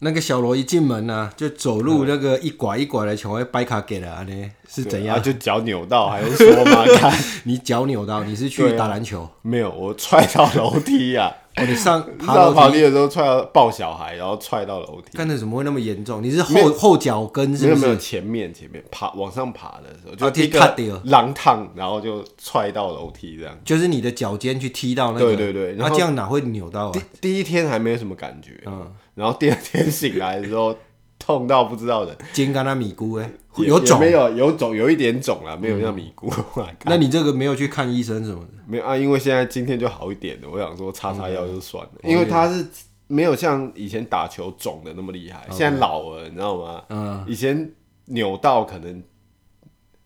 那个小罗一进门呢，就走路那个一拐一拐的，全会掰卡给了呢，是怎样？就脚扭到，还是说 你脚扭到，你是去打篮球？没有，我踹到楼梯呀！哦，你上爬楼梯的时候踹到抱小孩，然后踹到楼梯。干的怎么会那么严重？你是后后脚跟是不是？没有没有，前面前面爬往上爬的时候，就踢个狼烫，然后就踹到楼梯这样。就是你的脚尖去踢到那个？对对对，然后这样哪会扭到啊？第第一天还没有什么感觉，嗯。然后第二天醒来的时候，痛到不知道的，肩干那米菇哎，有肿没有？有肿，有一点肿了，没有像米姑。那你这个没有去看医生什么的？没有啊，因为现在今天就好一点了。我想说擦擦药就算了，因为他是没有像以前打球肿的那么厉害。现在老了，你知道吗？嗯，以前扭到可能。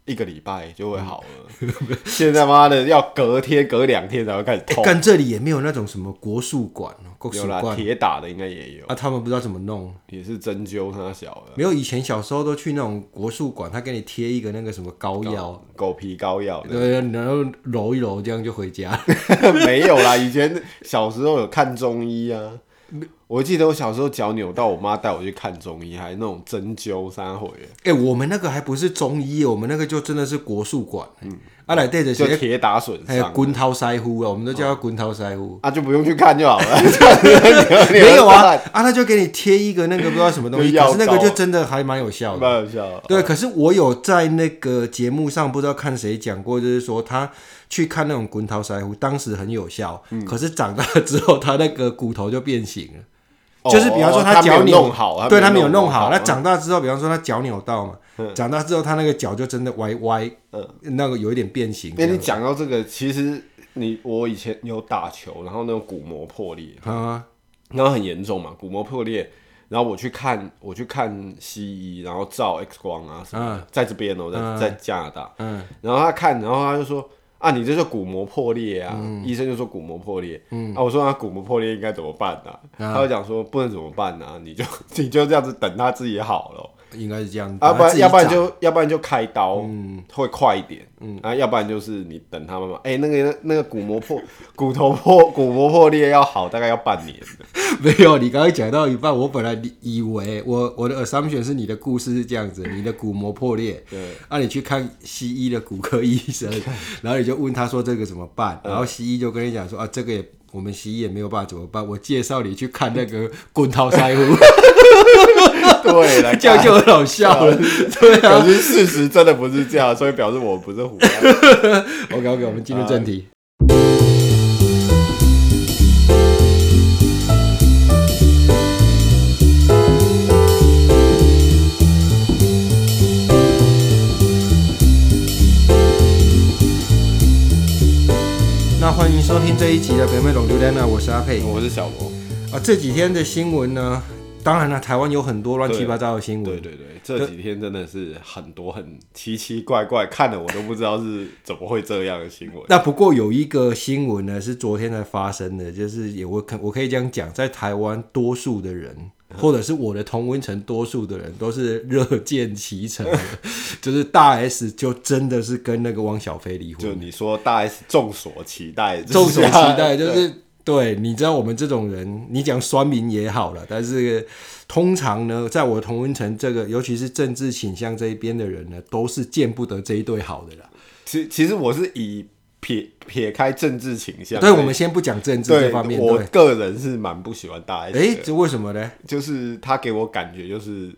一个礼拜就会好了，现在妈的要隔天、隔两天才会开始痛。但这里也没有那种什么国术馆哦，有啦，铁打的应该也有。啊，他们不知道怎么弄，也是针灸他小的。没有，以前小时候都去那种国术馆，他给你贴一个那个什么膏药，狗皮膏药，对，然后揉一揉，这样就回家。没有啦，以前小时候有看中医啊。我记得我小时候脚扭到，我妈带我去看中医，还那种针灸三回。哎、欸，我们那个还不是中医，我们那个就真的是国术馆。嗯，阿来带着就铁打损伤，还有滚涛腮乎啊，我们都叫他滚涛腮乎。啊，就不用去看就好了。没有啊，啊，他就给你贴一个那个不知道什么东西，可是那个就真的还蛮有效的，蛮有效。对，可是我有在那个节目上不知道看谁讲过，就是说他去看那种滚涛腮乎，当时很有效，嗯、可是长大之后，他那个骨头就变形了。就是比方说他脚扭好，对他没有弄好。那长大之后，比方说他脚扭到嘛，长大之后他那个脚就真的歪歪，那个有一点变形。那你讲到这个，其实你我以前有打球，然后那种骨膜破裂，然后很严重嘛，骨膜破裂，然后我去看我去看西医，然后照 X 光啊什么，在这边哦，在在加拿大，嗯然后他看，然后他就说。啊，你这是骨膜破裂啊！嗯、医生就说骨膜破裂。嗯、啊，我说那骨膜破裂应该怎么办呢、他就讲说不能怎么办呢、啊？你就 你就这样子等他自己好了。应该是这样，啊，不然要不然就要不然就开刀，嗯，会快一点，嗯，啊，要不然就是你等他们嘛，哎，那个那个骨膜破，骨头破，骨膜破裂要好大概要半年。没有，你刚才讲到一半，我本来以为我我的 assumption 是你的故事是这样子，你的骨膜破裂，对，啊，你去看西医的骨科医生，然后你就问他说这个怎么办，然后西医就跟你讲说啊，这个也我们西医也没有办法怎么办，我介绍你去看那个滚涛腮乎。对，了这样就很好笑了。对啊，可是事实真的不是这样，所以表示我不是虎。OK OK，我们进入正题。那欢迎收听这一集的《北美龙榴莲》呢，我是阿佩，我是小罗。啊，这几天的新闻呢？当然了，台湾有很多乱七八糟的新闻。对对对，这几天真的是很多很奇奇怪怪，看的我都不知道是怎么会这样的新闻。那不过有一个新闻呢，是昨天才发生的，就是也我可我可以这样讲，在台湾多数的人，或者是我的同温层多数的人，都是热见其成的，就是大 S 就真的是跟那个汪小菲离婚。就你说大 S 众所期待，众所期待就是。对，你知道我们这种人，你讲酸民也好了，但是通常呢，在我同温层这个，尤其是政治倾向这一边的人呢，都是见不得这一对好的啦。其其实我是以撇撇开政治倾向，对，我们先不讲政治这方面。我个人是蛮不喜欢大 S 的。哎，这为什么呢？就是他给我感觉就是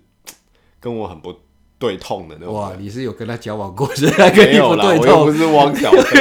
跟我很不。对痛的那种。哇，你是有跟他交往过，是他跟你不对痛？不是汪小菲。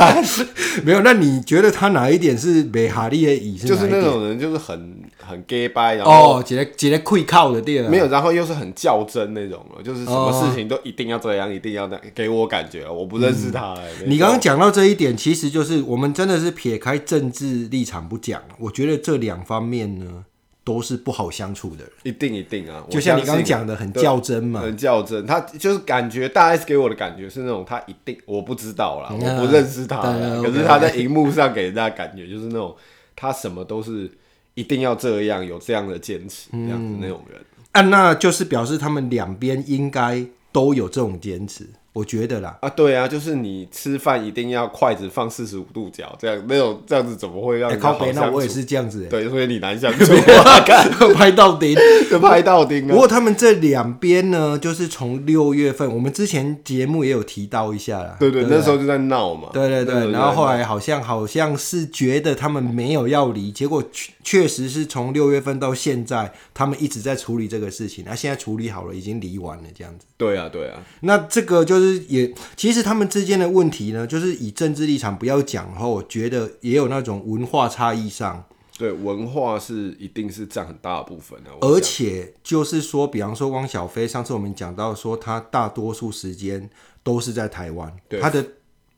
没有，那你觉得他哪一点是美哈利的意思？就是那种人，就是很很 gay 掰，然后哦，直接直接跪靠的店。没有，然后又是很较真那种，就是什么事情都一定要这样，一定要那样，给我感觉，我不认识他。你刚刚讲到这一点，其实就是我们真的是撇开政治立场不讲，我觉得这两方面呢。都是不好相处的人，一定一定啊！就像你刚刚讲的，很较真嘛，很较真。他就是感觉大 S 给我的感觉是那种，他一定我不知道啦，我不认识他，可是他在荧幕上给人家感觉就是那种，他什么都是一定要这样，有这样的坚持，这样子那种人。啊，那就是表示他们两边应该都有这种坚持。我觉得啦，啊，对啊，就是你吃饭一定要筷子放四十五度角，这样那种这样子怎么会让你好相处？欸、那我也是这样子，对，所以你难相处，拍到钉，拍到钉。不过他们这两边呢，就是从六月份，我们之前节目也有提到一下啦，对对，对，那时候就在闹嘛，对对对，然后后来好像好像是觉得他们没有要离，结果确确实是从六月份到现在，他们一直在处理这个事情，那现在处理好了，已经离完了这样子。对啊，对啊，那这个就是也。其实他们之间的问题呢，就是以政治立场不要讲后，我觉得也有那种文化差异上。对，文化是一定是占很大的部分的。而且就是说，比方说汪小菲，上次我们讲到说，他大多数时间都是在台湾，他的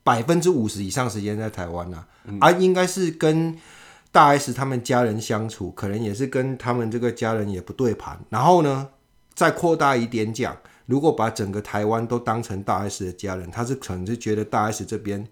百分之五十以上时间在台湾啊，嗯、啊，应该是跟大 S 他们家人相处，可能也是跟他们这个家人也不对盘。然后呢，再扩大一点讲。如果把整个台湾都当成大 S 的家人，他是可能是觉得大 S 这边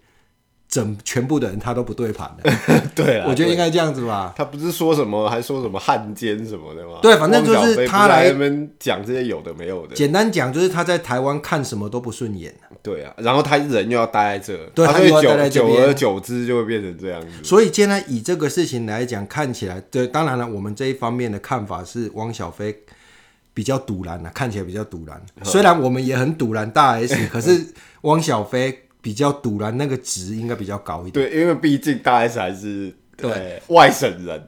整全部的人他都不对盘的。对啊，我觉得应该这样子吧。他不是说什么，还说什么汉奸什么的吗？对，反正就是他来讲这些有的没有的。简单讲就是他在台湾看什么都不顺眼。对啊，然后他人又要待在这，对，他又要待在久而久之就会变成这样子。所以现在以这个事情来讲，看起来，对，当然了，我们这一方面的看法是汪小菲。比较赌烂，看起来比较赌烂。虽然我们也很赌烂大 S，可是汪小菲比较堵然，那个值应该比较高一点。对，因为毕竟大 S 还是对外省人，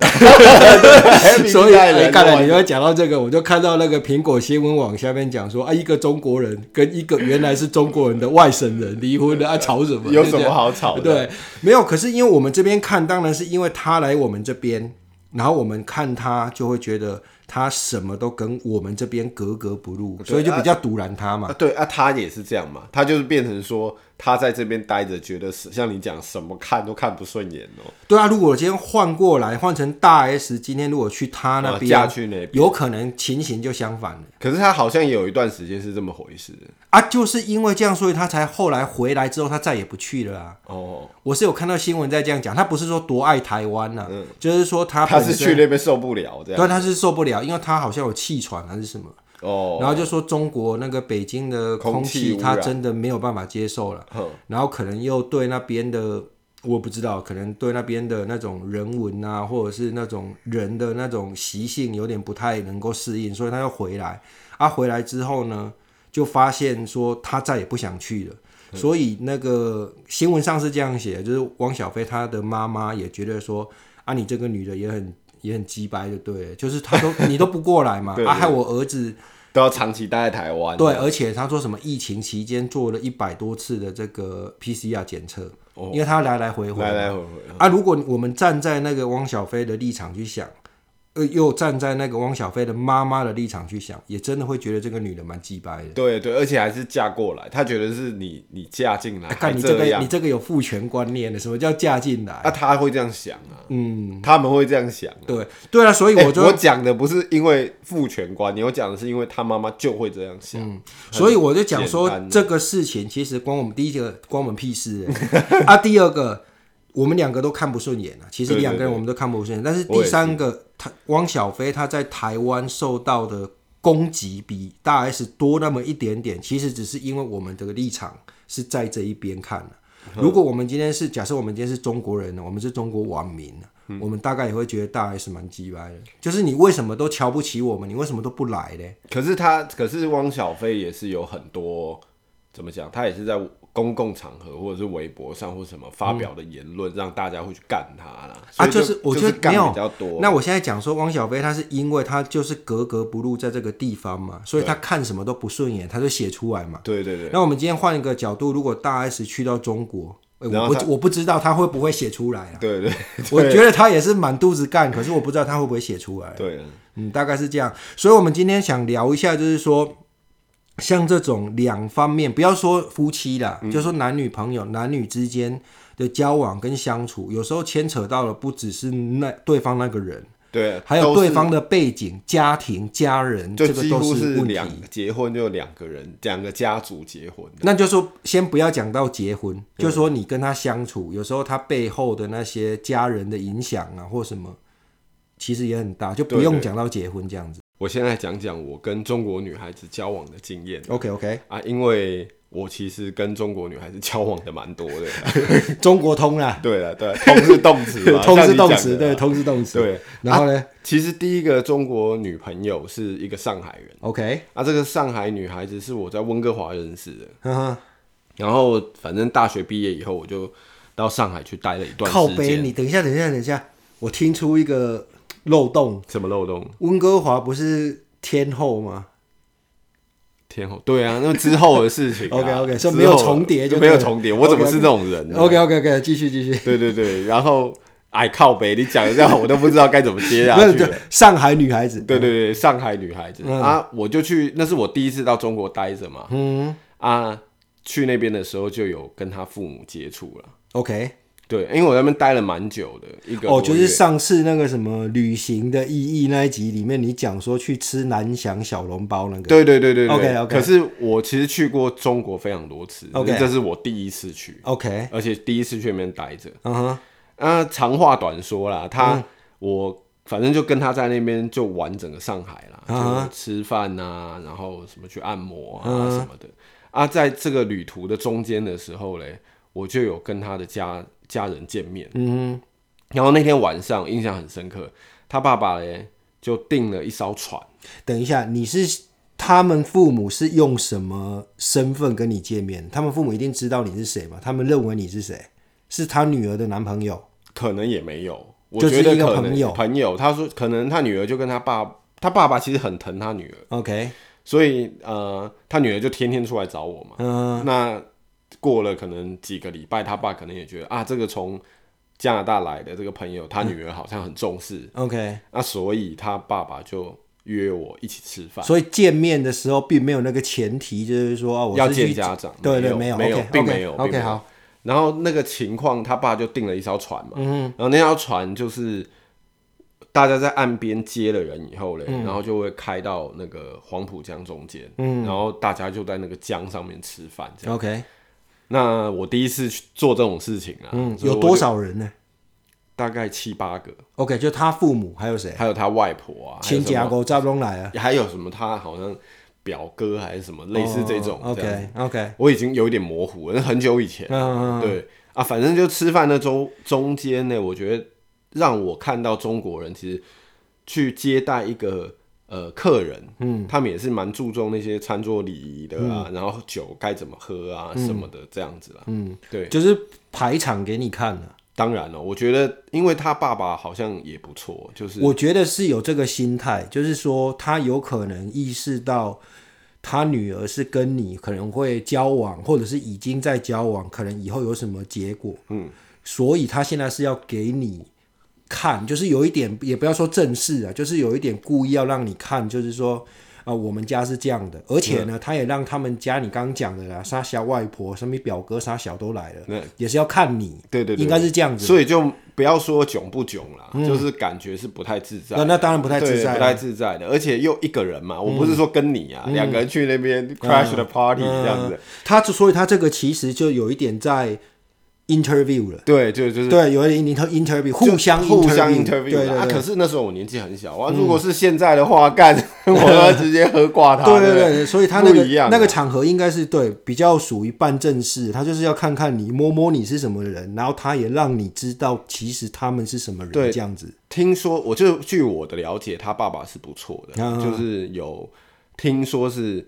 所以哎，刚才你就讲到这个，我就看到那个苹果新闻网下面讲说啊，一个中国人跟一个原来是中国人的外省人离婚了，啊，吵什么？有什么好吵的？对，没有。可是因为我们这边看，当然是因为他来我们这边，然后我们看他就会觉得。他什么都跟我们这边格格不入，所以就比较赌烂他嘛。对啊，他也是这样嘛，他就是变成说。他在这边待着，觉得是像你讲，什么看都看不顺眼哦。对啊，如果今天换过来，换成大 S，今天如果去他那边，嫁去那边，有可能情形就相反了。可是他好像也有一段时间是这么回事啊，就是因为这样，所以他才后来回来之后，他再也不去了啊。哦，我是有看到新闻在这样讲，他不是说多爱台湾呐、啊，嗯，就是说他他是去那边受不了这样，对，他是受不了，因为他好像有气喘还是什么。哦，然后就说中国那个北京的空气，他真的没有办法接受了。然后可能又对那边的，我不知道，可能对那边的那种人文啊，或者是那种人的那种习性有点不太能够适应，所以他又回来。啊，回来之后呢，就发现说他再也不想去了。所以那个新闻上是这样写，就是汪小菲他的妈妈也觉得说，啊，你这个女的也很也很鸡掰，就对，就是他都你都不过来嘛，啊，害我儿子。都要长期待在台湾。对，而且他说什么疫情期间做了一百多次的这个 PCR 检测，哦，因为他来来回回，来来回回。啊，如果我们站在那个汪小菲的立场去想。呃，又站在那个汪小菲的妈妈的立场去想，也真的会觉得这个女的蛮鸡掰的。对对，而且还是嫁过来，他觉得是你你嫁进来，看、啊、你这个你这个有父权观念的，什么叫嫁进来？那、啊、他会这样想啊？嗯，他们会这样想、啊。对对啊，所以我就、欸、我讲的不是因为父权观念，我讲的是因为他妈妈就会这样想。嗯，所以我就讲说这个事情其实关我们第一个关我们屁事 啊，第二个。我们两个都看不顺眼啊，其实两个人我们都看不顺眼，但是第三个，他汪小菲他在台湾受到的攻击比大 S 多那么一点点，其实只是因为我们这个立场是在这一边看的。如果我们今天是假设我们今天是中国人呢，我们是中国网民，我们大概也会觉得大 S 蛮鸡掰的，就是你为什么都瞧不起我们，你为什么都不来呢？可是他，可是汪小菲也是有很多怎么讲，他也是在。公共场合或者是微博上或什么发表的言论，让大家会去干他啦。啊，就是我觉得没有比较多。那我现在讲说汪小菲，他是因为他就是格格不入在这个地方嘛，所以他看什么都不顺眼，他就写出来嘛。对对对。那我们今天换一个角度，如果大 S 去到中国，我不我不知道他会不会写出来啊？对对。我觉得他也是满肚子干，可是我不知道他会不会写出来。对，嗯，大概是这样。所以我们今天想聊一下，就是说。像这种两方面，不要说夫妻啦，嗯、就说男女朋友、男女之间的交往跟相处，有时候牵扯到的不只是那对方那个人，对，还有对方的背景、家庭、家人，这个都是问题。结婚就两个人，两个家族结婚，那就说先不要讲到结婚，就说你跟他相处，有时候他背后的那些家人的影响啊，或什么，其实也很大，就不用讲到结婚这样子。我现在讲讲我跟中国女孩子交往的经验。OK OK 啊，因为我其实跟中国女孩子交往的蛮多的，中国通啦，对了，对，通是动词嘛，通是动词，对，通是动词，对。然后呢、啊，其实第一个中国女朋友是一个上海人，OK，啊，这个上海女孩子是我在温哥华认识的，然后反正大学毕业以后，我就到上海去待了一段时间。你等一下，等一下，等一下，我听出一个漏洞，什么漏洞？温哥华不是天后吗？天后对啊，那之后的事情、啊。OK OK，说没有重叠就没有重叠，我怎么是这种人呢？OK OK OK，继续继续。对对对，然后哎靠北，你讲的这样我都不知道该怎么接下去。上海女孩子，对对对，上海女孩子、嗯、啊，我就去，那是我第一次到中国待着嘛。嗯啊，去那边的时候就有跟他父母接触了。OK。对，因为我在那边待了蛮久的，一个哦，就是上次那个什么旅行的意义那一集里面，你讲说去吃南翔小笼包那个，对对对对，对，OK OK。可是我其实去过中国非常多次，OK，这是我第一次去，OK，而且第一次去那边待着，嗯哼。啊，长话短说啦，他、嗯、我反正就跟他在那边就玩整个上海啦，就吃饭啊，然后什么去按摩啊什么的。啊，在这个旅途的中间的时候嘞，我就有跟他的家。家人见面，嗯，然后那天晚上印象很深刻，他爸爸嘞就订了一艘船。等一下，你是他们父母是用什么身份跟你见面？他们父母一定知道你是谁吗？他们认为你是谁？是他女儿的男朋友？可能也没有，我觉得可能，朋友。朋友，他说可能他女儿就跟他爸，他爸爸其实很疼他女儿。OK，所以呃，他女儿就天天出来找我嘛。嗯，那。过了可能几个礼拜，他爸可能也觉得啊，这个从加拿大来的这个朋友，他女儿好像很重视。嗯、OK，那所以他爸爸就约我一起吃饭。所以见面的时候并没有那个前提，就是说啊，我要见家长。对对，没有，没有，并没有。OK，好。然后那个情况，他爸就订了一艘船嘛。嗯。然后那艘船就是大家在岸边接了人以后嘞，嗯、然后就会开到那个黄浦江中间。嗯。然后大家就在那个江上面吃饭。这样。OK。那我第一次去做这种事情啊，嗯，有多少人呢？大概七八个。OK，就他父母还有谁？还有他外婆啊，亲家狗扎东来啊，还有什么？他好像表哥还是什么，类似这种。Oh, OK OK，我已经有一点模糊了，那很久以前。嗯嗯对啊，反正就吃饭的中中间呢，我觉得让我看到中国人其实去接待一个。呃，客人，嗯，他们也是蛮注重那些餐桌礼仪的啊，嗯、然后酒该怎么喝啊，嗯、什么的这样子啦，嗯，对，就是排场给你看的。当然了，我觉得，因为他爸爸好像也不错，就是我觉得是有这个心态，就是说他有可能意识到他女儿是跟你可能会交往，或者是已经在交往，可能以后有什么结果，嗯，所以他现在是要给你。看，就是有一点，也不要说正式啊，就是有一点故意要让你看，就是说啊、呃，我们家是这样的，而且呢，嗯、他也让他们家你刚刚讲的啦，啥小外婆、什么表哥、啥小都来了，嗯、也是要看你，对对对，应该是这样子，所以就不要说囧不囧啦，嗯、就是感觉是不太自在，那那当然不太自在，不太自在的，而且又一个人嘛，我不是说跟你啊，两、嗯、个人去那边 crash the party、嗯、这样子，他之所以他这个其实就有一点在。Interview 了，对，就就是对，有一点 interview，互相互相 interview 对啊。可是那时候我年纪很小啊，如果是现在的话，干 我要直接喝挂他。对对对，所以他那个那个场合应该是对比较属于半正事，他就是要看看你摸摸你是什么人，然后他也让你知道其实他们是什么人，这样子。听说我就据我的了解，他爸爸是不错的，就是有听说是。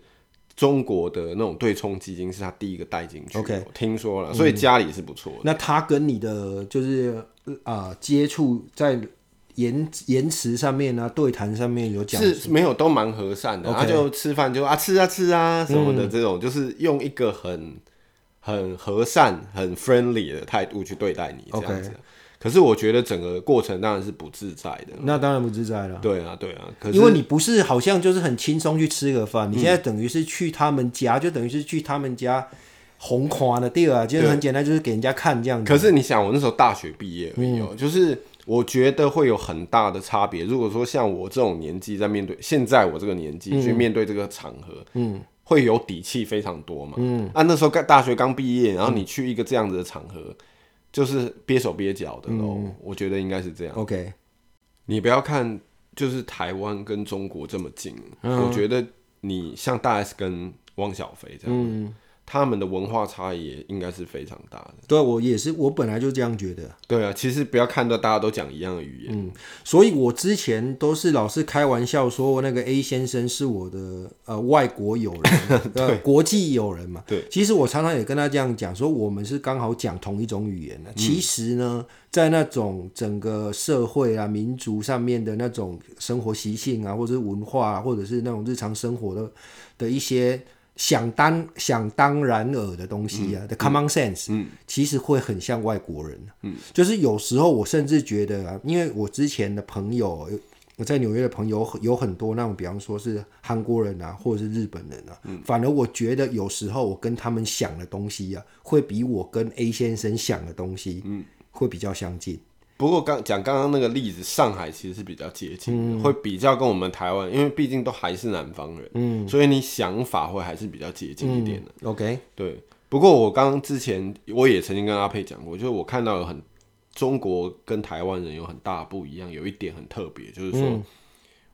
中国的那种对冲基金是他第一个带进去，OK，听说了，所以家里是不错的。那他跟你的就是啊、呃、接触在言言辞上面啊，对谈上面有讲是没有，都蛮和善的。他.就吃饭就啊吃啊吃啊什么的这种，嗯、就是用一个很很和善、很 friendly 的态度去对待你这样子。Okay. 可是我觉得整个过程当然是不自在的，那当然不自在了。对啊，对啊，可是因为你不是好像就是很轻松去吃个饭，嗯、你现在等于是去他们家，就等于是去他们家红夸的地儿，就是很简单，就是给人家看这样子。可是你想，我那时候大学毕业没有，嗯、就是我觉得会有很大的差别。如果说像我这种年纪在面对现在我这个年纪去面对这个场合，嗯，会有底气非常多嘛。嗯，啊，那时候刚大学刚毕业，然后你去一个这样子的场合。就是憋手憋脚的喽，嗯、我觉得应该是这样。OK，你不要看，就是台湾跟中国这么近，嗯、我觉得你像大 S 跟汪小菲这样，嗯、他们的文化差异应该是非常大的。对，我也是，我本来就这样觉得。对啊，其实不要看到大家都讲一样的语言。嗯，所以我之前都是老是开玩笑说，那个 A 先生是我的呃外国友人，对，呃、国际友人嘛。对，其实我常常也跟他这样讲，说我们是刚好讲同一种语言的。其实呢，在那种整个社会啊、民族上面的那种生活习性啊，或者是文化啊，或者是那种日常生活的的一些。想当想当然尔的东西啊，的、嗯、common sense，嗯，其实会很像外国人，嗯，就是有时候我甚至觉得啊，因为我之前的朋友，我在纽约的朋友有很多那种，比方说是韩国人啊，或者是日本人啊，嗯，反而我觉得有时候我跟他们想的东西啊，会比我跟 A 先生想的东西，嗯，会比较相近。不过刚讲刚刚那个例子，上海其实是比较接近的，会比较跟我们台湾，因为毕竟都还是南方人，嗯，所以你想法会还是比较接近一点的。嗯、OK，对。不过我刚刚之前我也曾经跟阿佩讲过，就是我看到有很中国跟台湾人有很大不一样，有一点很特别，就是说、嗯、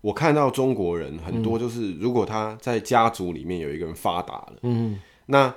我看到中国人很多，就是如果他在家族里面有一个人发达了，嗯，那。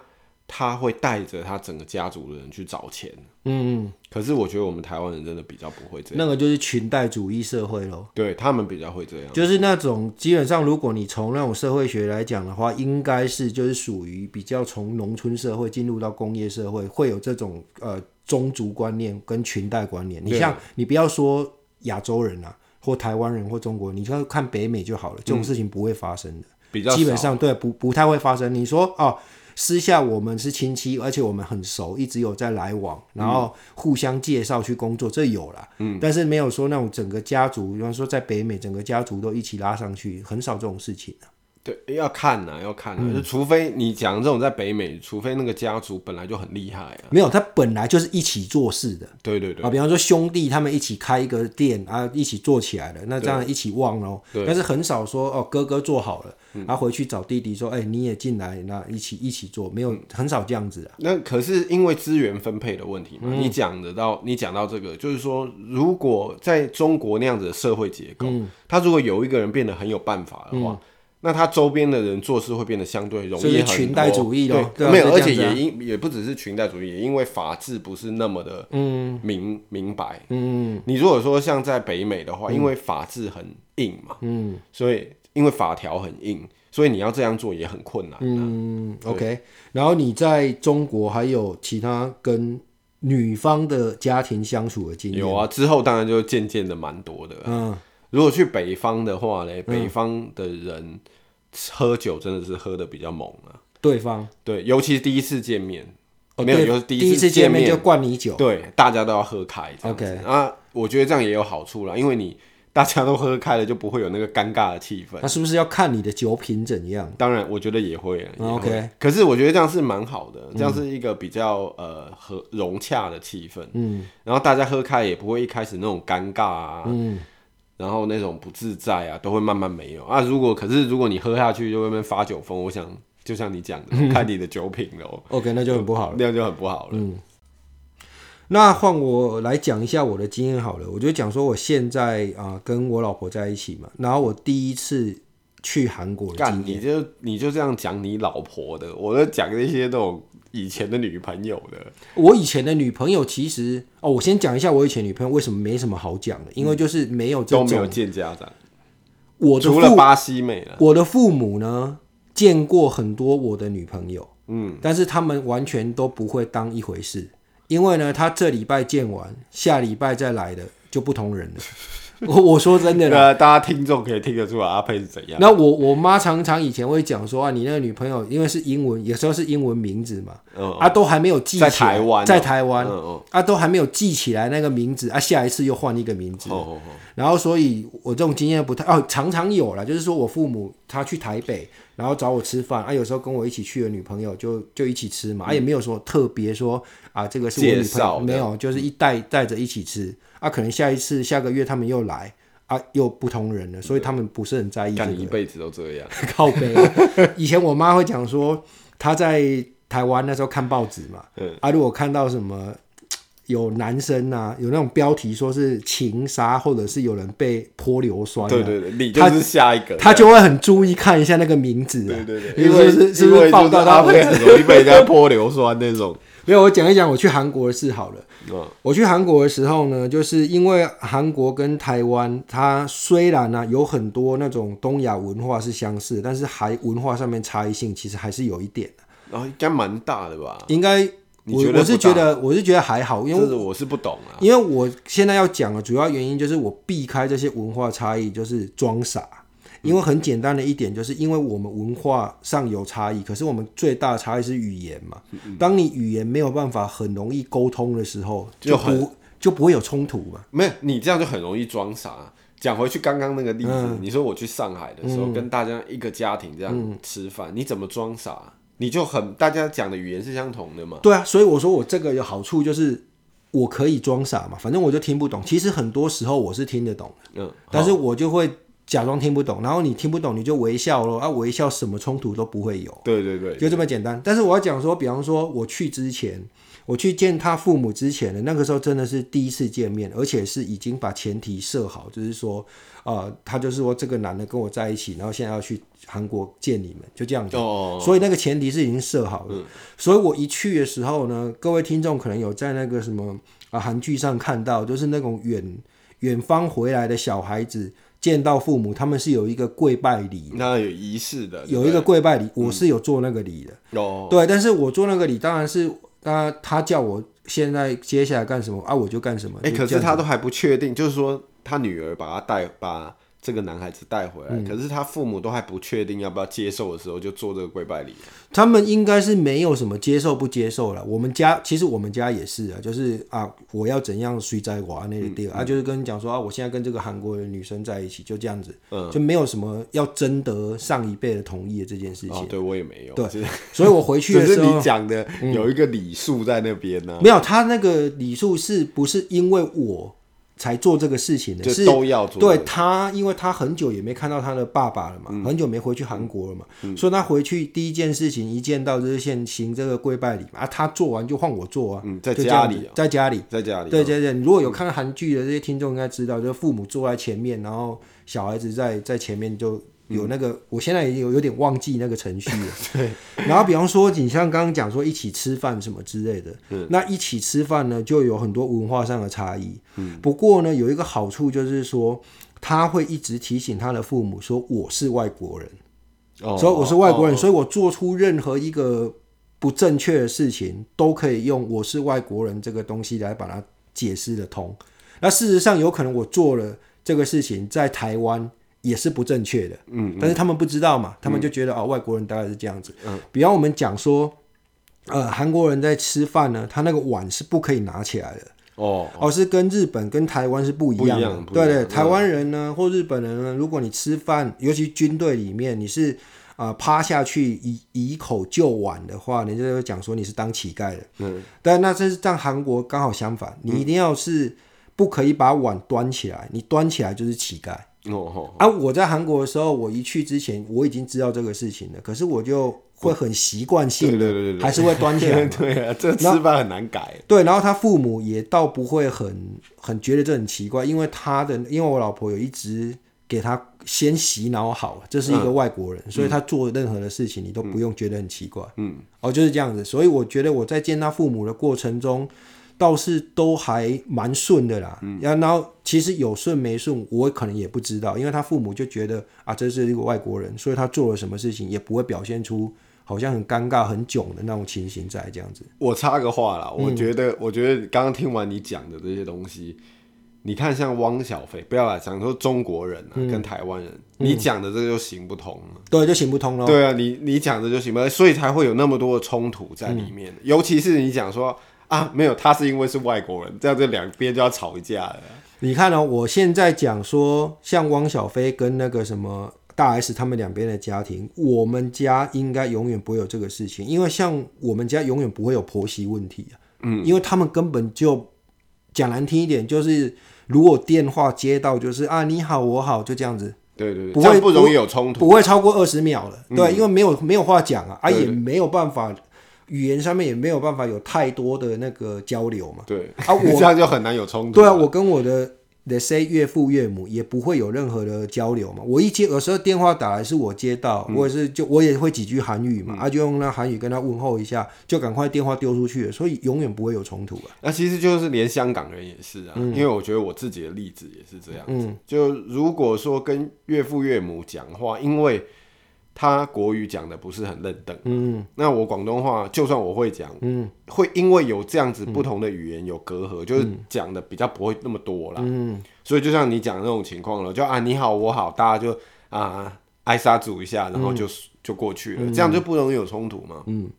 他会带着他整个家族的人去找钱，嗯，可是我觉得我们台湾人真的比较不会这样，那个就是裙带主义社会咯。对，他们比较会这样，就是那种基本上，如果你从那种社会学来讲的话，应该是就是属于比较从农村社会进入到工业社会，会有这种呃宗族观念跟裙带观念。你像你不要说亚洲人啊，或台湾人或中国人，你就看北美就好了，这种事情不会发生的，比较基本上对不不太会发生。你说哦。私下我们是亲戚，而且我们很熟，一直有在来往，然后互相介绍去工作，这有啦。嗯，但是没有说那种整个家族，比方说在北美，整个家族都一起拉上去，很少这种事情啊。对，要看呐，要看呐，嗯、就除非你讲这种在北美，除非那个家族本来就很厉害啊。没有，他本来就是一起做事的。对对对。啊，比方说兄弟他们一起开一个店啊，一起做起来了，那这样一起旺喽。对。但是很少说哦，哥哥做好了，他、嗯啊、回去找弟弟说，哎、欸，你也进来，那一起一起做，没有很少这样子啊。那可是因为资源分配的问题嘛。嗯、你讲得到，你讲到这个，就是说，如果在中国那样子的社会结构，嗯、他如果有一个人变得很有办法的话。嗯那他周边的人做事会变得相对容易很多，裙带主义咯，对，没有，而且也因也不只是裙带主义，也因为法治不是那么的嗯。明明白，嗯，你如果说像在北美的话，因为法治很硬嘛，嗯，所以因为法条很硬，所以你要这样做也很困难，嗯，OK。然后你在中国还有其他跟女方的家庭相处的经验？有啊，之后当然就渐渐的蛮多的，嗯，如果去北方的话嘞，北方的人。喝酒真的是喝的比较猛啊！对方对，尤其是第一次见面，哦、没有，对就是第一次见面，就灌你酒，对，大家都要喝开。OK 啊，我觉得这样也有好处啦，因为你大家都喝开了，就不会有那个尴尬的气氛。那是不是要看你的酒品怎样？当然，我觉得也会。也会 OK，可是我觉得这样是蛮好的，这样是一个比较呃和融洽的气氛。嗯，然后大家喝开也不会一开始那种尴尬啊。嗯。然后那种不自在啊，都会慢慢没有啊。如果可是如果你喝下去就会被发酒疯，我想就像你讲的，看你的酒品喽。OK，那就很不好了，那样就很不好了。嗯，那换我来讲一下我的经验好了。我就讲说我现在啊、呃、跟我老婆在一起嘛，然后我第一次去韩国的经验，干，你就你就这样讲你老婆的，我在讲那些那种。以前的女朋友的，我以前的女朋友其实哦，我先讲一下我以前女朋友为什么没什么好讲的，因为就是没有这种都没有见家长。我的除了巴西妹了，我的父母呢见过很多我的女朋友，嗯，但是他们完全都不会当一回事，因为呢，他这礼拜见完，下礼拜再来的就不同人了。我 我说真的啦，大家听众可以听得出来阿佩是怎样。那我我妈常常以前会讲说啊，你那个女朋友因为是英文，有时候是英文名字嘛，啊都还没有记起来，在台湾，在台湾，啊都还没有记起来那个名字啊，下一次又换一个名字，然后所以我这种经验不太哦，常常有啦，就是说我父母他去台北，然后找我吃饭啊，有时候跟我一起去的女朋友就就一起吃嘛，啊也没有说特别说啊这个是我女朋友，没有，就是一带带着一起吃。啊，可能下一次下个月他们又来啊，又不同人了，所以他们不是很在意、这个。干，一辈子都这样，靠北。以前我妈会讲说，她在台湾那时候看报纸嘛，嗯、啊，如果看到什么有男生啊，有那种标题说是情杀，或者是有人被泼硫酸，对对对，你就是下一个，他就会很注意看一下那个名字，对对对，因为是是不是报道他会很容易被人家泼硫酸那种。没有，我讲一讲我去韩国的事好了。我去韩国的时候呢，就是因为韩国跟台湾，它虽然呢、啊、有很多那种东亚文化是相似，但是还文化上面差异性其实还是有一点的。然后应该蛮大的吧？应该。我我是觉得我是觉得还好，因为我是不懂啊。因为我现在要讲的主要原因就是我避开这些文化差异，就是装傻。因为很简单的一点，就是因为我们文化上有差异，可是我们最大的差异是语言嘛。当你语言没有办法很容易沟通的时候，就不就不会有冲突嘛。没有，你这样就很容易装傻。讲回去刚刚那个例子，嗯、你说我去上海的时候，嗯、跟大家一个家庭这样吃饭，嗯、你怎么装傻？你就很大家讲的语言是相同的嘛？对啊，所以我说我这个有好处就是我可以装傻嘛，反正我就听不懂。其实很多时候我是听得懂的，嗯，但是我就会假装听不懂，然后你听不懂你就微笑咯，啊，微笑什么冲突都不会有。对对对，就这么简单。但是我要讲说，比方说我去之前，我去见他父母之前呢那个时候，真的是第一次见面，而且是已经把前提设好，就是说。啊、呃，他就是说这个男的跟我在一起，然后现在要去韩国见你们，就这样子。哦。所以那个前提是已经设好了。嗯。所以我一去的时候呢，各位听众可能有在那个什么啊韩剧上看到，就是那种远远方回来的小孩子见到父母，他们是有一个跪拜礼。那有仪式的。有一个跪拜礼，我是有做那个礼的。哦、嗯。对，但是我做那个礼，当然是他他叫我现在接下来干什么啊，我就干什么。哎、欸，可是他都还不确定，就是说。他女儿把他带把这个男孩子带回来，嗯、可是他父母都还不确定要不要接受的时候，就做这个跪拜礼。他们应该是没有什么接受不接受了。我们家其实我们家也是啊，就是啊，我要怎样睡在我那个地方、嗯、啊，就是跟你讲说啊，我现在跟这个韩国的女生在一起，就这样子，嗯，就没有什么要征得上一辈的同意的这件事情。哦、对我也没有，对，所以我回去的 时候，是你讲的有一个礼数在那边呢、啊嗯。没有，他那个礼数是不是因为我？才做这个事情的，是都要做。对他，因为他很久也没看到他的爸爸了嘛，嗯、很久没回去韩国了嘛，嗯、所以他回去第一件事情一见到就是先行这个跪拜礼嘛。啊，他做完就换我做啊，嗯、在家里，在家里，在家里。对对对，如果有看韩剧的这些听众应该知道，就是父母坐在前面，然后小孩子在在前面就。有那个，嗯、我现在也有有点忘记那个程序了。对。然后比方说，你像刚刚讲说一起吃饭什么之类的，嗯、那一起吃饭呢，就有很多文化上的差异。嗯。不过呢，有一个好处就是说，他会一直提醒他的父母说：“我是外国人。”哦。所以我是外国人，哦、所以我做出任何一个不正确的事情，都可以用“我是外国人”这个东西来把它解释得通。那事实上，有可能我做了这个事情，在台湾。也是不正确的，嗯，嗯，但是他们不知道嘛，他们就觉得、嗯、哦，外国人大概是这样子，嗯，比方我们讲说，呃，韩国人在吃饭呢，他那个碗是不可以拿起来的，哦，哦，是跟日本跟台湾是不一样的，样对，对对，台湾人呢或日本人呢，如果你吃饭，尤其军队里面你是啊、呃、趴下去以以口就碗的话，人家就讲说你是当乞丐的，嗯，但那这是在韩国刚好相反，你一定要是不可以把碗端起来，你端起来就是乞丐。哦，啊！我在韩国的时候，我一去之前我已经知道这个事情了，可是我就会很习惯性的，还是会端起来。对啊，这吃饭很难改。对，然后他父母也倒不会很很觉得这很奇怪，因为他的，因为我老婆有一直给他先洗脑好，这是一个外国人，嗯、所以他做任何的事情你都不用觉得很奇怪。嗯，哦，就是这样子，所以我觉得我在见他父母的过程中。倒是都还蛮顺的啦，嗯，然后其实有顺没顺，我可能也不知道，因为他父母就觉得啊，这是一个外国人，所以他做了什么事情也不会表现出好像很尴尬、很囧的那种情形在这样子。我插个话啦，我觉得，嗯、我觉得刚刚听完你讲的这些东西，你看像汪小菲，不要来讲说中国人啊，嗯、跟台湾人，你讲的这个就行不通了，对，就行不通了。对啊，你你讲的就行不通，所以才会有那么多的冲突在里面，嗯、尤其是你讲说。啊，没有，他是因为是外国人，这样这两边就要吵一架了。你看哦，我现在讲说，像汪小菲跟那个什么大 S 他们两边的家庭，我们家应该永远不会有这个事情，因为像我们家永远不会有婆媳问题啊。嗯，因为他们根本就讲难听一点，就是如果电话接到，就是啊你好我好就这样子。对对对，不会不容易有冲突，不会超过二十秒了。对，嗯、因为没有没有话讲啊，啊也没有办法。语言上面也没有办法有太多的那个交流嘛。对啊，我 这样就很难有冲突。对啊，我跟我的。Let's say 岳父岳母也不会有任何的交流嘛。我一接有时候电话打来是我接到，嗯、我也是就我也会几句韩语嘛，嗯、啊就用那韩语跟他问候一下，就赶快电话丢出去了，所以永远不会有冲突啊。那其实就是连香港人也是啊，嗯、因为我觉得我自己的例子也是这样子。嗯、就如果说跟岳父岳母讲话，因为他国语讲的不是很认等，嗯，那我广东话就算我会讲，嗯，会因为有这样子不同的语言有隔阂，嗯、就是讲的比较不会那么多啦，嗯，所以就像你讲的那种情况了，就啊你好我好，大家就啊挨杀煮一下，然后就、嗯、就过去了，嗯、这样就不容易有冲突嘛，嗯，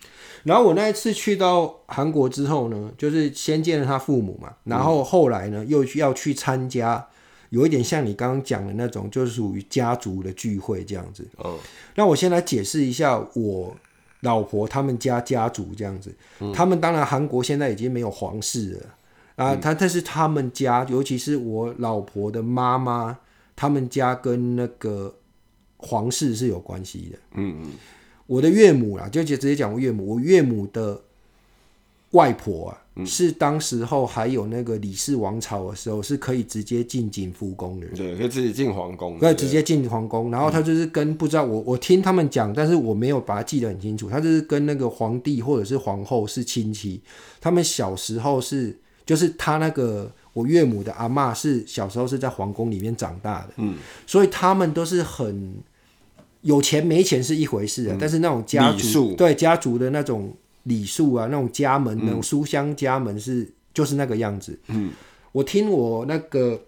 然后我那一次去到韩国之后呢，就是先见了他父母嘛，然后后来呢又要去参加。有一点像你刚刚讲的那种，就是属于家族的聚会这样子。哦，那我先来解释一下我老婆他们家家族这样子。嗯，他们当然韩国现在已经没有皇室了啊，他但是他们家，尤其是我老婆的妈妈，他们家跟那个皇室是有关系的。嗯嗯，我的岳母啦，就直接讲我岳母，我岳母的外婆啊。是当时候还有那个李氏王朝的时候，是可以直接进景福宫的。对，可以直接进皇宫。可以直接进皇宫，然后他就是跟不知道我我听他们讲，但是我没有把它记得很清楚。他就是跟那个皇帝或者是皇后是亲戚，他们小时候是就是他那个我岳母的阿妈是小时候是在皇宫里面长大的。嗯，所以他们都是很有钱没钱是一回事啊，嗯、但是那种家族数对家族的那种。礼数啊，那种家门，那种书香家门是、嗯、就是那个样子。嗯，我听我那个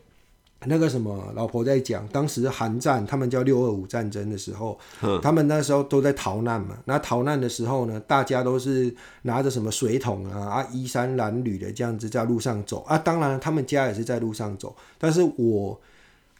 那个什么老婆在讲，当时韩战，他们叫六二五战争的时候，嗯、他们那时候都在逃难嘛。那逃难的时候呢，大家都是拿着什么水桶啊啊，衣衫褴褛的这样子在路上走啊。当然，他们家也是在路上走，但是我。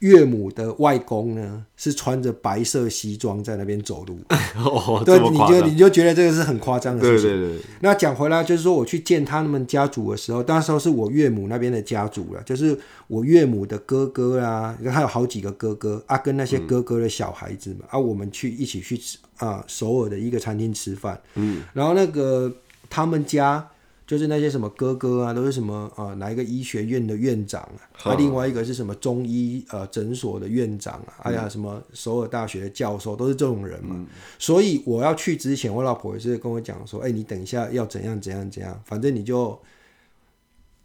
岳母的外公呢，是穿着白色西装在那边走路。哦，对，你就你就觉得这个是很夸张的事情。对对对。那讲回来，就是说我去见他们家族的时候，那时候是我岳母那边的家族了，就是我岳母的哥哥啊，他有好几个哥哥啊，跟那些哥哥的小孩子嘛，嗯、啊，我们去一起去啊首尔的一个餐厅吃饭。嗯。然后那个他们家。就是那些什么哥哥啊，都是什么呃哪一个医学院的院长啊，啊另外一个是什么中医呃诊所的院长啊，哎呀、嗯、什么首尔大学的教授，都是这种人嘛。嗯、所以我要去之前，我老婆也是跟我讲说，哎、欸，你等一下要怎样怎样怎样，反正你就。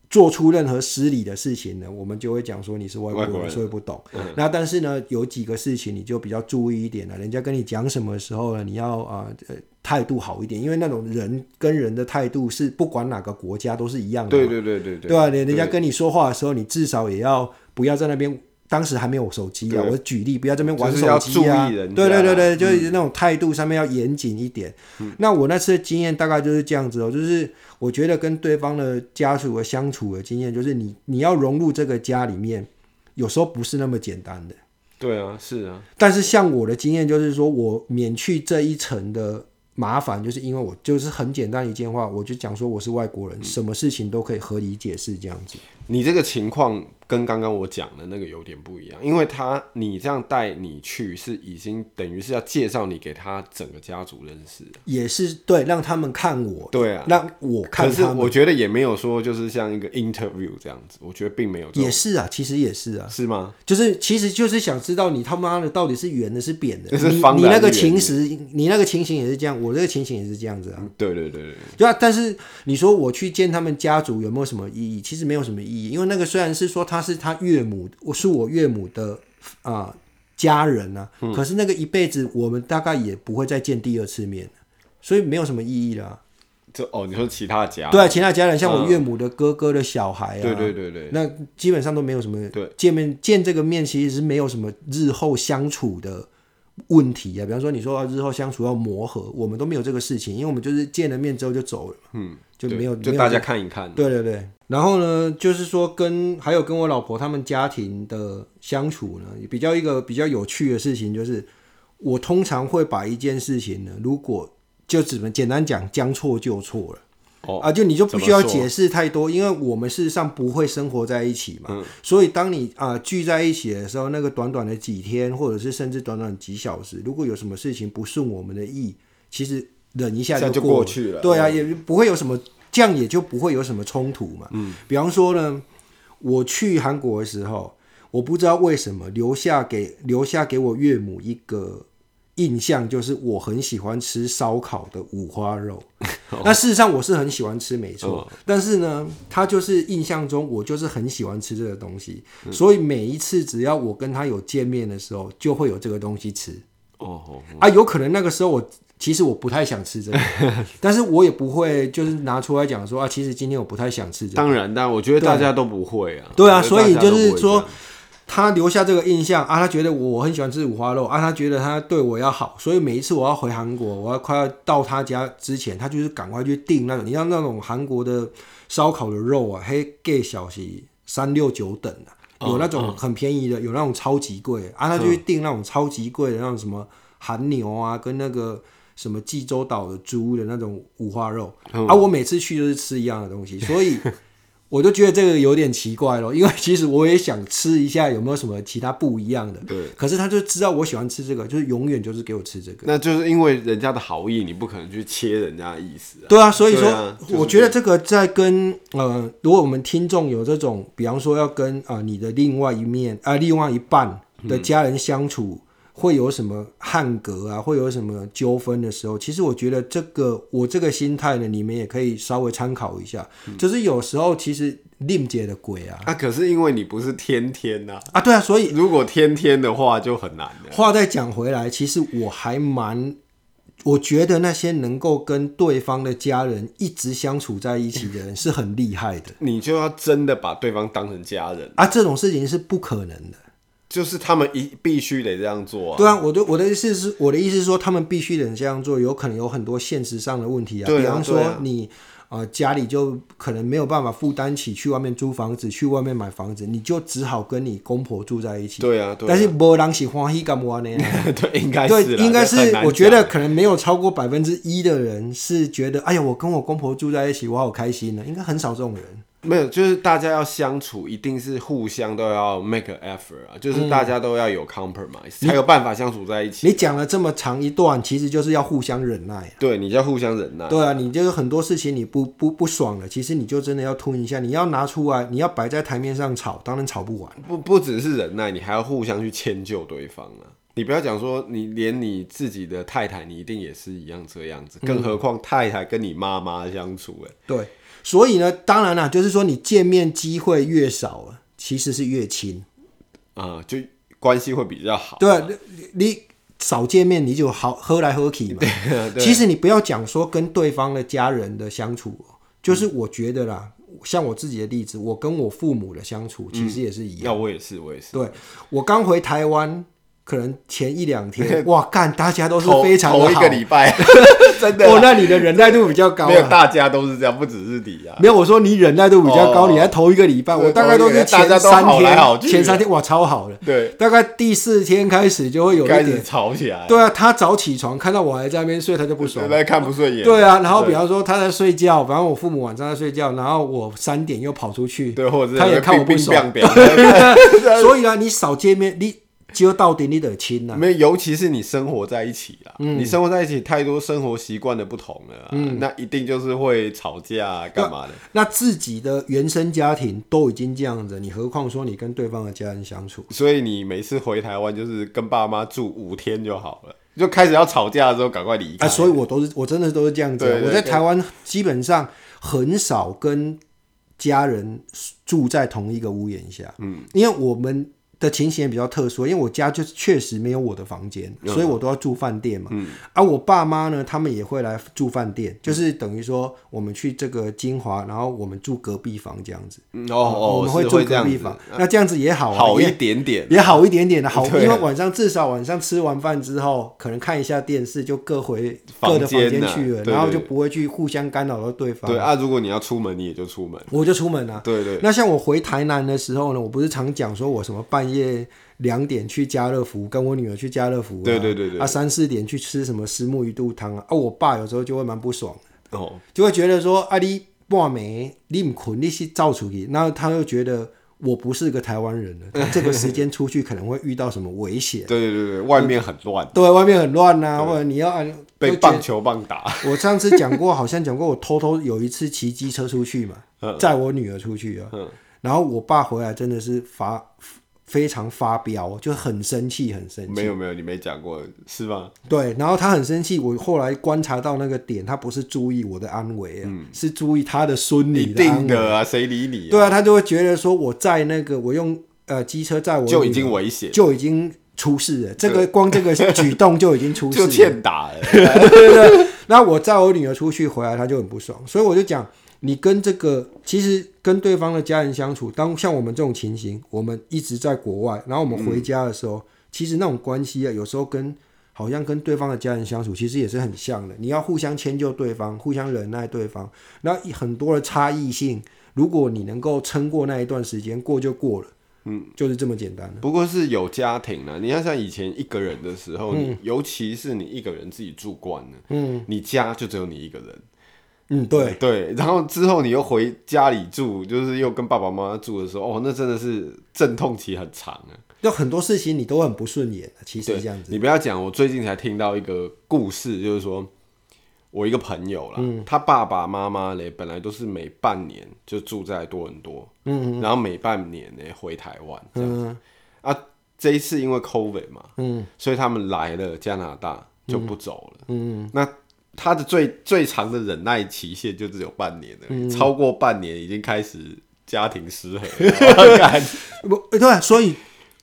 做出任何失礼的事情呢，我们就会讲说你是外国人，所以不懂。嗯、那但是呢，有几个事情你就比较注意一点了。人家跟你讲什么时候呢，你要啊呃态度好一点，因为那种人跟人的态度是不管哪个国家都是一样的。对对对对对。对啊，人家跟你说话的时候，你至少也要不要在那边。当时还没有手机啊，我举例，不要这边玩手机啊。对对对对，就是那种态度上面要严谨一点。嗯、那我那次的经验大概就是这样子哦，就是我觉得跟对方的家属的相处的经验，就是你你要融入这个家里面，有时候不是那么简单的。对啊，是啊。但是像我的经验就是说，我免去这一层的麻烦，就是因为我就是很简单一件话，我就讲说我是外国人，嗯、什么事情都可以合理解释这样子。你这个情况。跟刚刚我讲的那个有点不一样，因为他你这样带你去是已经等于是要介绍你给他整个家族认识，也是对，让他们看我，对啊，让我看他们。可是我觉得也没有说就是像一个 interview 这样子，我觉得并没有。也是啊，其实也是啊，是吗？就是其实就是想知道你他妈的到底是圆的是扁的，是方的，你你那个情史，你那个情形也是这样，我这个情形也是这样子啊。对对对对，对啊。但是你说我去见他们家族有没有什么意义？其实没有什么意义，因为那个虽然是说他是他岳母。我是我岳母的啊、呃、家人啊，嗯、可是那个一辈子我们大概也不会再见第二次面，所以没有什么意义了。就哦，你说其他家对啊，其他家人像我岳母的哥哥的小孩啊，对对对对，那基本上都没有什么对见面见这个面，其实是没有什么日后相处的问题啊。比方说你说日后相处要磨合，我们都没有这个事情，因为我们就是见了面之后就走了，嗯，就没有就大家看一看，对对对。然后呢，就是说跟还有跟我老婆他们家庭的相处呢，比较一个比较有趣的事情，就是我通常会把一件事情呢，如果就只能简单讲，将错就错了，哦啊，就你就不需要解释太多，因为我们事实上不会生活在一起嘛，嗯、所以当你啊、呃、聚在一起的时候，那个短短的几天，或者是甚至短短几小时，如果有什么事情不顺我们的意，其实。忍一下就过，过去了。对啊，也不会有什么，这样也就不会有什么冲突嘛。嗯，比方说呢，我去韩国的时候，我不知道为什么留下给留下给我岳母一个。印象就是我很喜欢吃烧烤的五花肉，那事实上我是很喜欢吃，没错。但是呢，他就是印象中我就是很喜欢吃这个东西，所以每一次只要我跟他有见面的时候，就会有这个东西吃。哦啊，有可能那个时候我其实我不太想吃这个，但是我也不会就是拿出来讲说啊，其实今天我不太想吃这个。当然，但我觉得大家都不会啊。对啊，所以就是说。他留下这个印象啊，他觉得我很喜欢吃五花肉啊，他觉得他对我要好，所以每一次我要回韩国，我要快要到他家之前，他就是赶快去订那种，你像那种韩国的烧烤的肉啊，嘿，给小西三六九等的，有那种很便宜的，有那种超级贵啊，他就去订那种超级贵的那种什么韩牛啊，跟那个什么济州岛的猪的那种五花肉啊，我每次去都是吃一样的东西，所以。我就觉得这个有点奇怪咯，因为其实我也想吃一下有没有什么其他不一样的。对。可是他就知道我喜欢吃这个，就是永远就是给我吃这个。那就是因为人家的好意，你不可能去切人家的意思啊。对啊，所以说，啊就是、我觉得这个在跟呃，如果我们听众有这种，比方说要跟啊、呃、你的另外一面啊、呃、另外一半的家人相处。嗯会有什么汉格啊？会有什么纠纷的时候？其实我觉得这个我这个心态呢，你们也可以稍微参考一下。嗯、就是有时候其实令姐的鬼啊，啊，可是因为你不是天天呐，啊，对啊，所以如果天天的话就很难了。话再讲回来，其实我还蛮，我觉得那些能够跟对方的家人一直相处在一起的人是很厉害的。你就要真的把对方当成家人啊，这种事情是不可能的。就是他们一必须得这样做啊！对啊，我的我的意思是，我的意思是说，他们必须得这样做，有可能有很多现实上的问题啊。比方说你啊、呃，家里就可能没有办法负担起去外面租房子，去外面买房子，你就只好跟你公婆住在一起。对啊，对啊，但是没人喜欢喜干嘛呢？对，应该是对，应该是。我觉得可能没有超过百分之一的人是觉得，哎呀，我跟我公婆住在一起，我好开心呢。应该很少这种人。没有，就是大家要相处，一定是互相都要 make an effort 啊，就是大家都要有 compromise，嗯，才有办法相处在一起。你讲了这么长一段，其实就是要互相忍耐啊。对，你就要互相忍耐。对啊，你就是很多事情你不不不爽了，其实你就真的要吞一下，你要拿出来，你要摆在台面上吵，当然吵不完。不不只是忍耐，你还要互相去迁就对方啊。你不要讲说你连你自己的太太，你一定也是一样这样子，更何况太太跟你妈妈相处，欸，对。所以呢，当然啦，就是说你见面机会越少，其实是越亲啊、呃，就关系会比较好。对，你，你少见面，你就好喝来喝去嘛。对，对。其实你不要讲说跟对方的家人的相处，就是我觉得啦，嗯、像我自己的例子，我跟我父母的相处其实也是一样。那、嗯、我也是，我也是。对，我刚回台湾。可能前一两天，哇，干，大家都是非常。头一个礼拜，真的。哦，那你的忍耐度比较高。没有，大家都是这样，不只是你啊。没有，我说你忍耐度比较高，你还头一个礼拜，我大概都是前三天，前三天哇，超好的。对，大概第四天开始就会有一点吵起来。对啊，他早起床看到我还在那边睡，他就不爽，看不顺眼。对啊，然后比方说他在睡觉，反正我父母晚上在睡觉，然后我三点又跑出去，对，或者他也看我不爽。所以呢，你少见面，你。就到底你得亲呐，没有，尤其是你生活在一起啦，嗯、你生活在一起太多生活习惯的不同了，嗯，那一定就是会吵架干嘛的？那。那自己的原生家庭都已经这样子，你何况说你跟对方的家人相处？所以你每次回台湾就是跟爸妈住五天就好了，就开始要吵架的时候赶快离开。啊，所以我都是我真的都是这样子，我在台湾基本上很少跟家人住在同一个屋檐下，嗯，因为我们。的情形也比较特殊，因为我家就确实没有我的房间，所以我都要住饭店嘛。嗯，而、啊、我爸妈呢，他们也会来住饭店，就是等于说我们去这个金华，然后我们住隔壁房这样子。哦哦，我们会住隔壁房，那这样子也好、啊，好一点点，也好一点点的好，因为晚上至少晚上吃完饭之后，可能看一下电视，就各回各的房间去了，然后就不会去互相干扰到对方。对啊，如果你要出门，你也就出门，我就出门了。对对，那像我回台南的时候呢，我不是常讲说我什么半夜。夜两点去家乐福，跟我女儿去家乐福、啊。对对对对。啊，三四点去吃什么石目鱼肚汤啊？啊，我爸有时候就会蛮不爽的哦，就会觉得说啊，你半暝你唔困，你是造出去，然后他又觉得我不是个台湾人了，这个时间出去可能会遇到什么危险？对对对，外面很乱。对，外面很乱呐、啊，或者你要按被棒球棒打。我上次讲过，好像讲过，我偷偷有一次骑机车出去嘛，载我女儿出去啊，然后我爸回来真的是发。非常发飙，就很生气，很生气。没有没有，你没讲过是吧？对，然后他很生气。我后来观察到那个点，他不是注意我的安危啊，嗯、是注意他的孙女的安危。一定的啊，谁理你、啊？对啊，他就会觉得说，我在那个我用呃机车载我就已经危险，就已经出事了。这个光这个举动就已经出事了，就欠打了。对对对。那我载我女儿出去回来，他就很不爽，所以我就讲。你跟这个其实跟对方的家人相处，当像我们这种情形，我们一直在国外，然后我们回家的时候，嗯、其实那种关系啊，有时候跟好像跟对方的家人相处，其实也是很像的。你要互相迁就对方，互相忍耐对方，那很多的差异性，如果你能够撑过那一段时间，过就过了，嗯，就是这么简单。不过是有家庭了，你要像以前一个人的时候，嗯、你尤其是你一个人自己住惯了，嗯，你家就只有你一个人。嗯，对。对，然后之后你又回家里住，就是又跟爸爸妈妈住的时候，哦，那真的是阵痛期很长啊，有很多事情你都很不顺眼。其实这样子，你不要讲，我最近才听到一个故事，就是说我一个朋友啦，嗯、他爸爸妈妈嘞本来都是每半年就住在多伦多，嗯，然后每半年呢回台湾这样子，嗯、啊，这一次因为 COVID 嘛，嗯，所以他们来了加拿大就不走了，嗯，那。他的最最长的忍耐期限就只有半年了，嗯、超过半年已经开始家庭失和。不，对，所以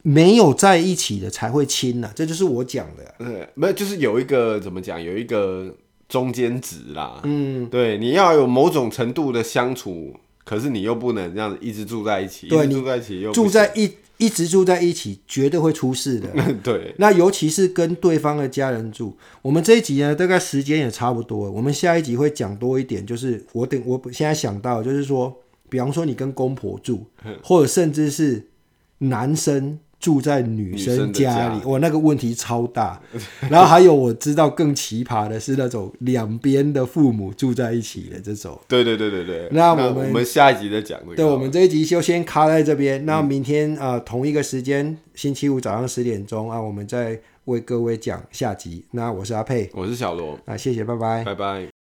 没有在一起的才会亲呐，这就是我讲的。对，没有，就是有一个怎么讲，有一个中间值啦。嗯，对，你要有某种程度的相处，可是你又不能这样子一直住在一起，对，住在一起又住在一。一直住在一起，绝对会出事的。对，那尤其是跟对方的家人住。我们这一集呢，大概时间也差不多。我们下一集会讲多一点，就是我等我现在想到，就是说，比方说你跟公婆住，或者甚至是男生。住在女生家里，我，那个问题超大。然后还有我知道更奇葩的是那种两边的父母住在一起的这种。对对对对对。那我们那我们下一集再讲这个。对，我们这一集就先卡在这边。那明天啊、呃，同一个时间，星期五早上十点钟啊，我们再为各位讲下集。那我是阿佩，我是小罗。啊，谢谢，拜拜，拜拜。